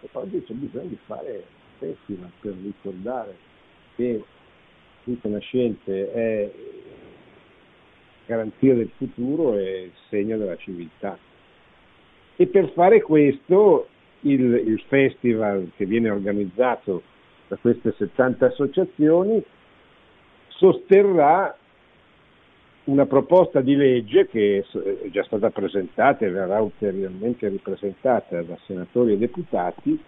E oggi c'è bisogno di fare festival per ricordare che vita nascente è garanzia del futuro e segno della civiltà. E per fare questo il, il festival che viene organizzato da queste 70 associazioni sosterrà una proposta di legge che è già stata presentata e verrà ulteriormente ripresentata da senatori e deputati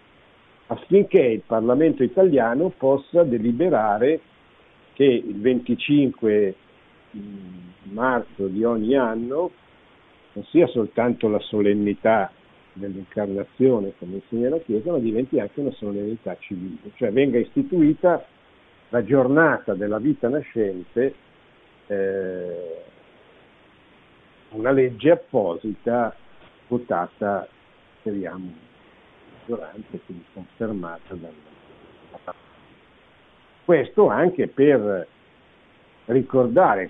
affinché il Parlamento italiano possa deliberare che il 25 marzo di ogni anno non sia soltanto la solennità dell'incarnazione, come insegna la Chiesa, ma diventi anche una solennità civile, cioè venga istituita la giornata della vita nascente, eh, una legge apposita votata, speriamo, maggioranza, quindi confermata dal questo anche per ricordare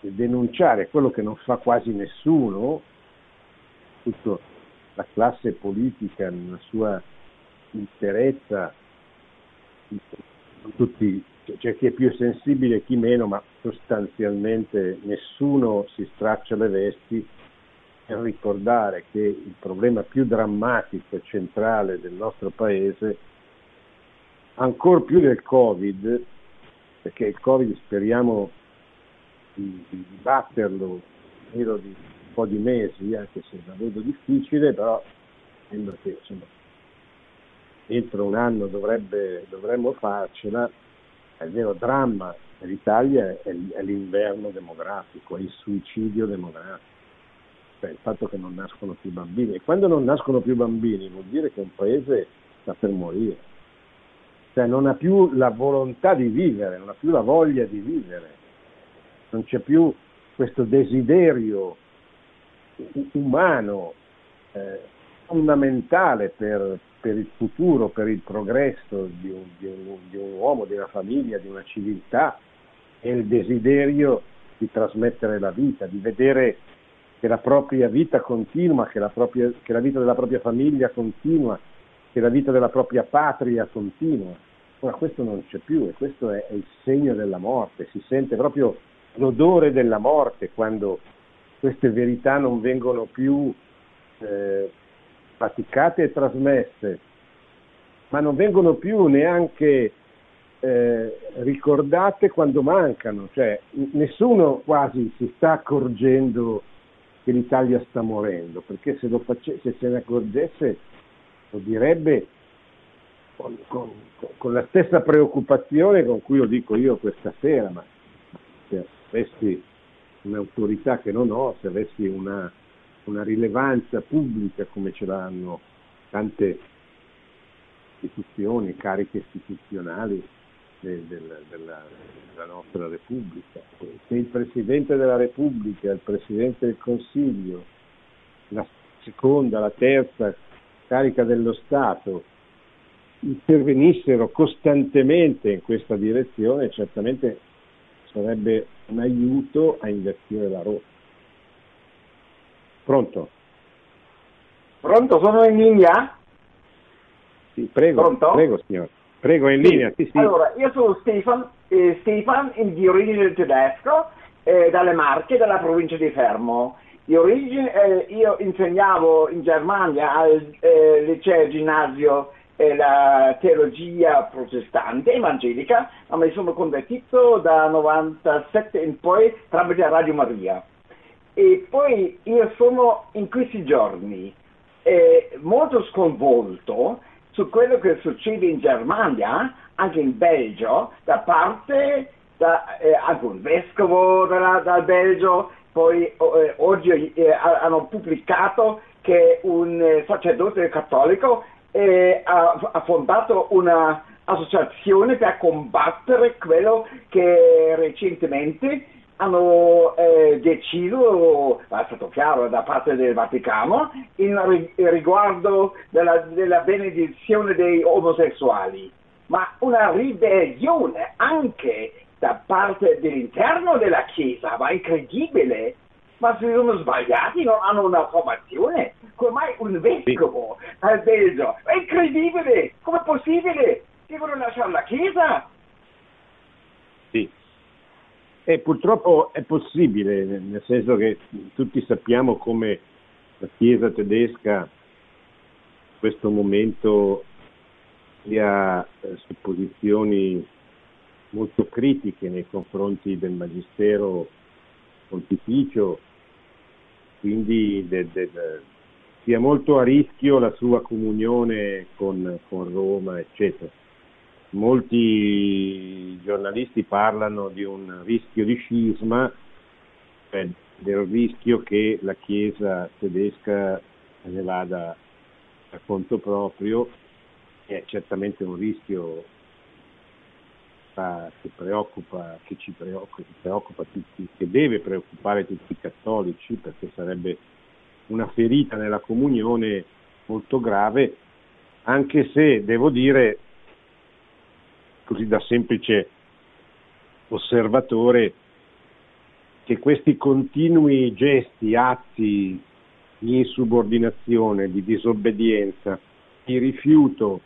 denunciare quello che non fa quasi nessuno, tutta la classe politica nella sua interezza, tutti, c'è chi è più sensibile e chi meno, ma sostanzialmente nessuno si straccia le vesti per ricordare che il problema più drammatico e centrale del nostro Paese ancora più del Covid, perché il Covid speriamo di, di, di batterlo in giro di un po' di mesi, anche se la vedo difficile, però sembra che insomma, entro un anno dovrebbe, dovremmo farcela. Il vero dramma dell'Italia è, è l'inverno demografico, è il suicidio demografico, cioè il fatto che non nascono più bambini. E quando non nascono più bambini vuol dire che un paese sta per morire cioè non ha più la volontà di vivere, non ha più la voglia di vivere, non c'è più questo desiderio umano eh, fondamentale per, per, il futuro, per il progresso di un, di, un, di un, uomo, di una famiglia, di una civiltà, è il desiderio di trasmettere la vita, di vedere che la propria vita continua, che la, propria, che la vita della propria famiglia continua, che la vita della propria patria continua. Ora questo non c'è più e questo è, è il segno della morte, si sente proprio l'odore della morte quando queste verità non vengono più eh, praticate e trasmesse, ma non vengono più neanche eh, ricordate quando mancano, cioè nessuno quasi si sta accorgendo che l'Italia sta morendo, perché se, face, se se ne accorgesse lo direbbe con, con, con, la stessa preoccupazione con cui lo dico io questa sera, ma se avessi un'autorità che non ho, se avessi una, una rilevanza pubblica come ce l'hanno tante istituzioni, cariche istituzionali del, del, della, della, nostra Repubblica. Se il Presidente della Repubblica, il Presidente del Consiglio, la seconda, la terza carica dello Stato intervenissero costantemente in questa direzione, certamente sarebbe un aiuto a invertire la rotta. Pronto? Pronto, sono in linea? Sì, prego, Pronto? prego signor. Prego, in linea, sì, sì. Allora, io sono Stefan, eh, Stefan di origine tedesco, eh, dalle Marche, dalla provincia di Fermo. Di origine, eh, io insegnavo in Germania al eh, liceo ginnasio la teologia protestante evangelica, ma mi sono convertito da 97 in poi tramite Radio Maria. E poi io sono in questi giorni eh, molto sconvolto su quello che succede in Germania, anche in Belgio, da parte da eh, anche un vescovo dalla, dal Belgio, poi eh, oggi eh, hanno pubblicato che un eh, sacerdote cattolico eh, ha, ha, fondato un'associazione per combattere quello che recentemente hanno eh, deciso, è stato chiaro da parte del Vaticano, in riguardo della, della benedizione dei omosessuali, ma una ribellione anche da parte dell'interno della Chiesa, ma incredibile ma si sono sbagliati, non hanno una formazione. Come mai un vescovo al Belgio? È incredibile! Com'è possibile? Devono lasciare la Chiesa? Sì. E purtroppo è possibile, nel senso che tutti sappiamo come la Chiesa tedesca in questo momento sia eh, su posizioni molto critiche nei confronti del Magistero pontificio quindi de, de, de, sia molto a rischio la sua comunione con, con Roma, eccetera. molti giornalisti parlano di un rischio di scisma, cioè del rischio che la Chiesa tedesca ne vada a conto proprio, è certamente un rischio che preoccupa, che ci preoccupa, che preoccupa tutti, che deve preoccupare tutti i cattolici perché sarebbe una ferita nella comunione molto grave, anche se devo dire, così da semplice osservatore, che questi continui gesti, atti di insubordinazione, di disobbedienza, di rifiuto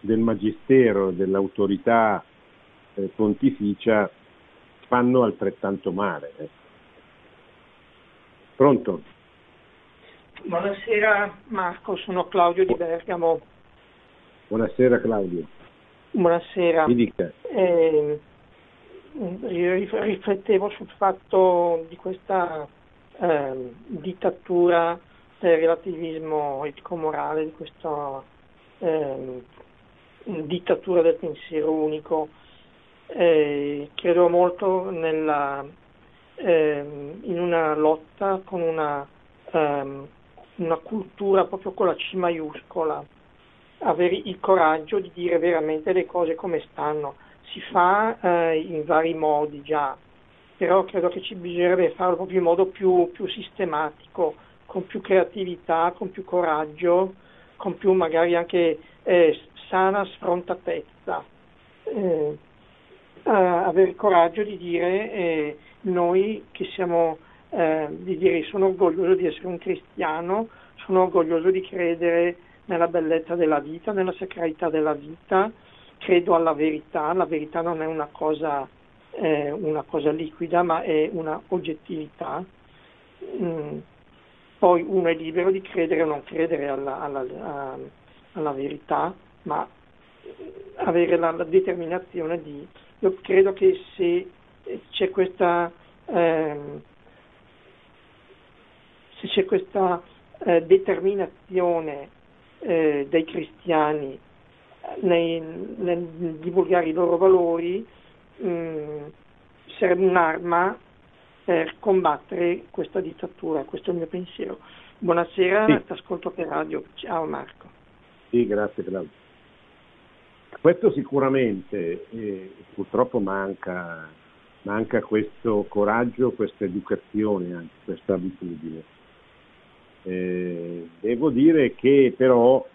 del magistero, dell'autorità eh, pontificia fanno altrettanto male. Eh. Pronto? Buonasera Marco, sono Claudio di Bergamo. Buonasera Claudio. Buonasera. Mi dica. Eh, riflettevo sul fatto di questa eh, dittatura del relativismo etico-morale, di questa eh, dittatura del pensiero unico. Eh, credo molto nella, ehm, in una lotta con una, ehm, una cultura proprio con la C maiuscola, avere il coraggio di dire veramente le cose come stanno si fa eh, in vari modi già, però credo che ci bisognerebbe farlo proprio in modo più, più sistematico, con più creatività, con più coraggio, con più magari anche eh, sana sfrontatezza. Eh, avere il coraggio di dire eh, noi che siamo, eh, di dire sono orgoglioso di essere un cristiano, sono orgoglioso di credere nella bellezza della vita, nella sacralità della vita, credo alla verità, la verità non è una cosa, eh, una cosa liquida ma è una oggettività. Mm. Poi uno è libero di credere o non credere alla, alla, a, alla verità, ma avere la, la, determinazione di... Io credo che se c'è questa, ehm, se c'è questa eh, determinazione eh, dei cristiani nei, nel divulgare i loro valori mh, mm, sarebbe un'arma per combattere questa dittatura, questo è il mio pensiero. Buonasera, sì. ti ascolto per radio. Ciao Marco. Sì, grazie Claudio. Questo sicuramente, eh, purtroppo manca, manca questo coraggio, questa educazione, anche questa abitudine. Eh, devo dire che però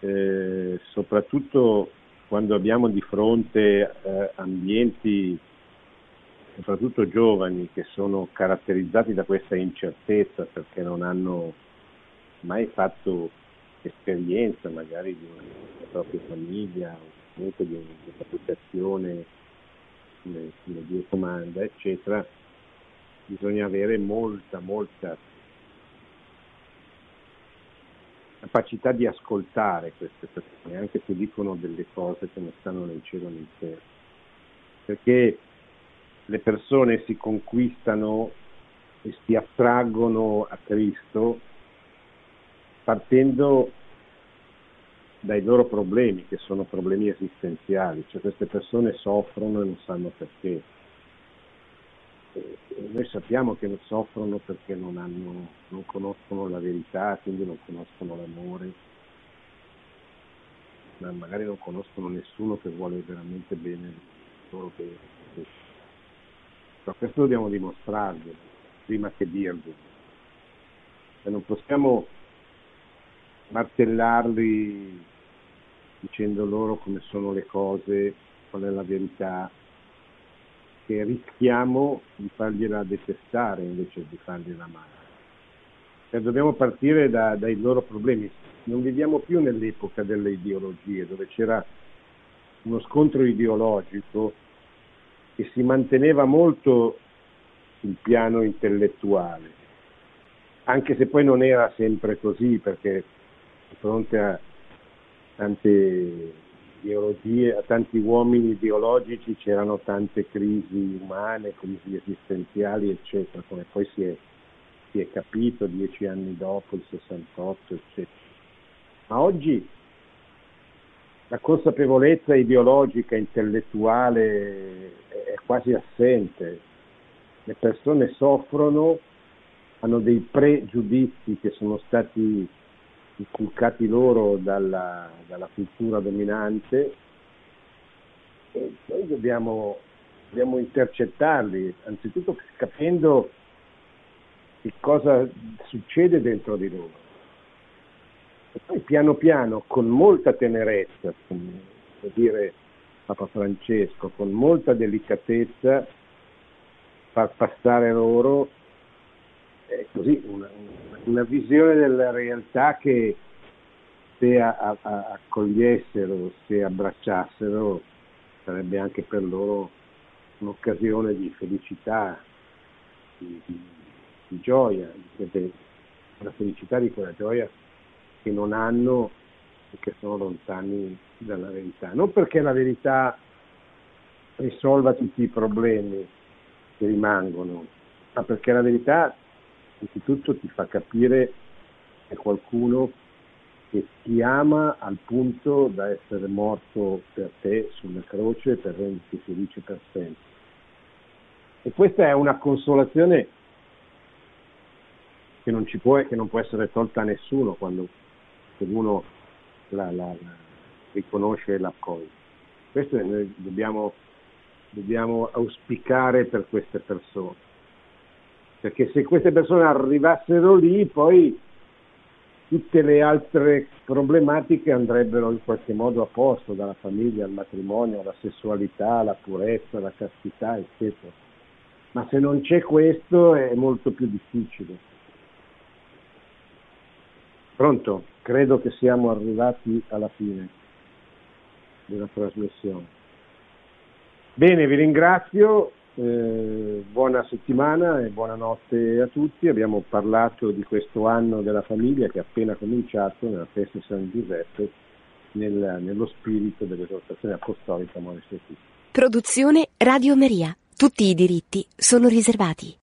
eh, soprattutto quando abbiamo di fronte eh, ambienti, soprattutto giovani, che sono caratterizzati da questa incertezza perché non hanno mai fatto esperienza magari di una, propria famiglia comunque di un'applicazione come, come Dio comanda, eccetera, bisogna avere molta, molta capacità di ascoltare queste persone, anche se dicono delle cose che non stanno nel cielo in terra. Perché le persone si conquistano e si attraggono a Cristo partendo dai loro problemi, che sono problemi esistenziali, cioè queste persone soffrono e non sanno perché noi sappiamo che soffrono perché non, hanno, non conoscono la verità, quindi non conoscono l'amore, ma magari non conoscono nessuno che vuole veramente bene loro bene. Però questo dobbiamo dimostrarlo prima che dirlo. E non possiamo martellarli dicendo loro come sono le cose, qual è la verità, che rischiamo di fargliela detestare invece di fargliela amare. Cioè, dobbiamo partire da, dai loro problemi. Non viviamo più nell'epoca delle ideologie, dove c'era uno scontro ideologico che si manteneva molto sul piano intellettuale, anche se poi non era sempre così, perché di fronte a tante ideologie, a tanti uomini ideologici c'erano tante crisi umane, crisi esistenziali, eccetera, come poi si è, si è capito dieci anni dopo, il 68, eccetera. Ma oggi la consapevolezza ideologica, intellettuale è quasi assente. Le persone soffrono, hanno dei pregiudizi che sono stati inculcati loro dalla, dalla cultura dominante e noi dobbiamo, dobbiamo intercettarli, anzitutto capendo che cosa succede dentro di loro. E poi piano piano, con molta tenerezza, può dire Papa Francesco, con molta delicatezza, far passare loro eh, così, una, una, visione della realtà che se a, a, accogliessero, se abbracciassero, sarebbe anche per loro un'occasione di felicità, di, di, di gioia, la felicità di quella gioia che non hanno e che sono lontani dalla verità. Non perché la verità risolva tutti i problemi che rimangono, ma perché la verità innanzitutto ti fa capire che qualcuno che ti ama al punto da essere morto per te sulla croce per renderti felice per sempre. E questa è una consolazione che non, ci può, che non può essere tolta a nessuno quando uno la, la, la riconosce e l'accoglie. Questo noi dobbiamo, dobbiamo auspicare per queste persone perché se queste persone arrivassero lì poi tutte le altre problematiche andrebbero in qualche modo a posto, dalla famiglia al matrimonio, alla sessualità, alla purezza, alla castità, eccetera. Ma se non c'è questo è molto più difficile. Pronto? Credo che siamo arrivati alla fine della trasmissione. Bene, vi ringrazio eh, buona settimana e buonanotte a tutti. Abbiamo parlato di questo anno della famiglia che è appena cominciato nella festa di San Giuseppe nel, nello spirito dell'esortazione apostolica Amore Produzione Radio Maria. Tutti i diritti sono riservati.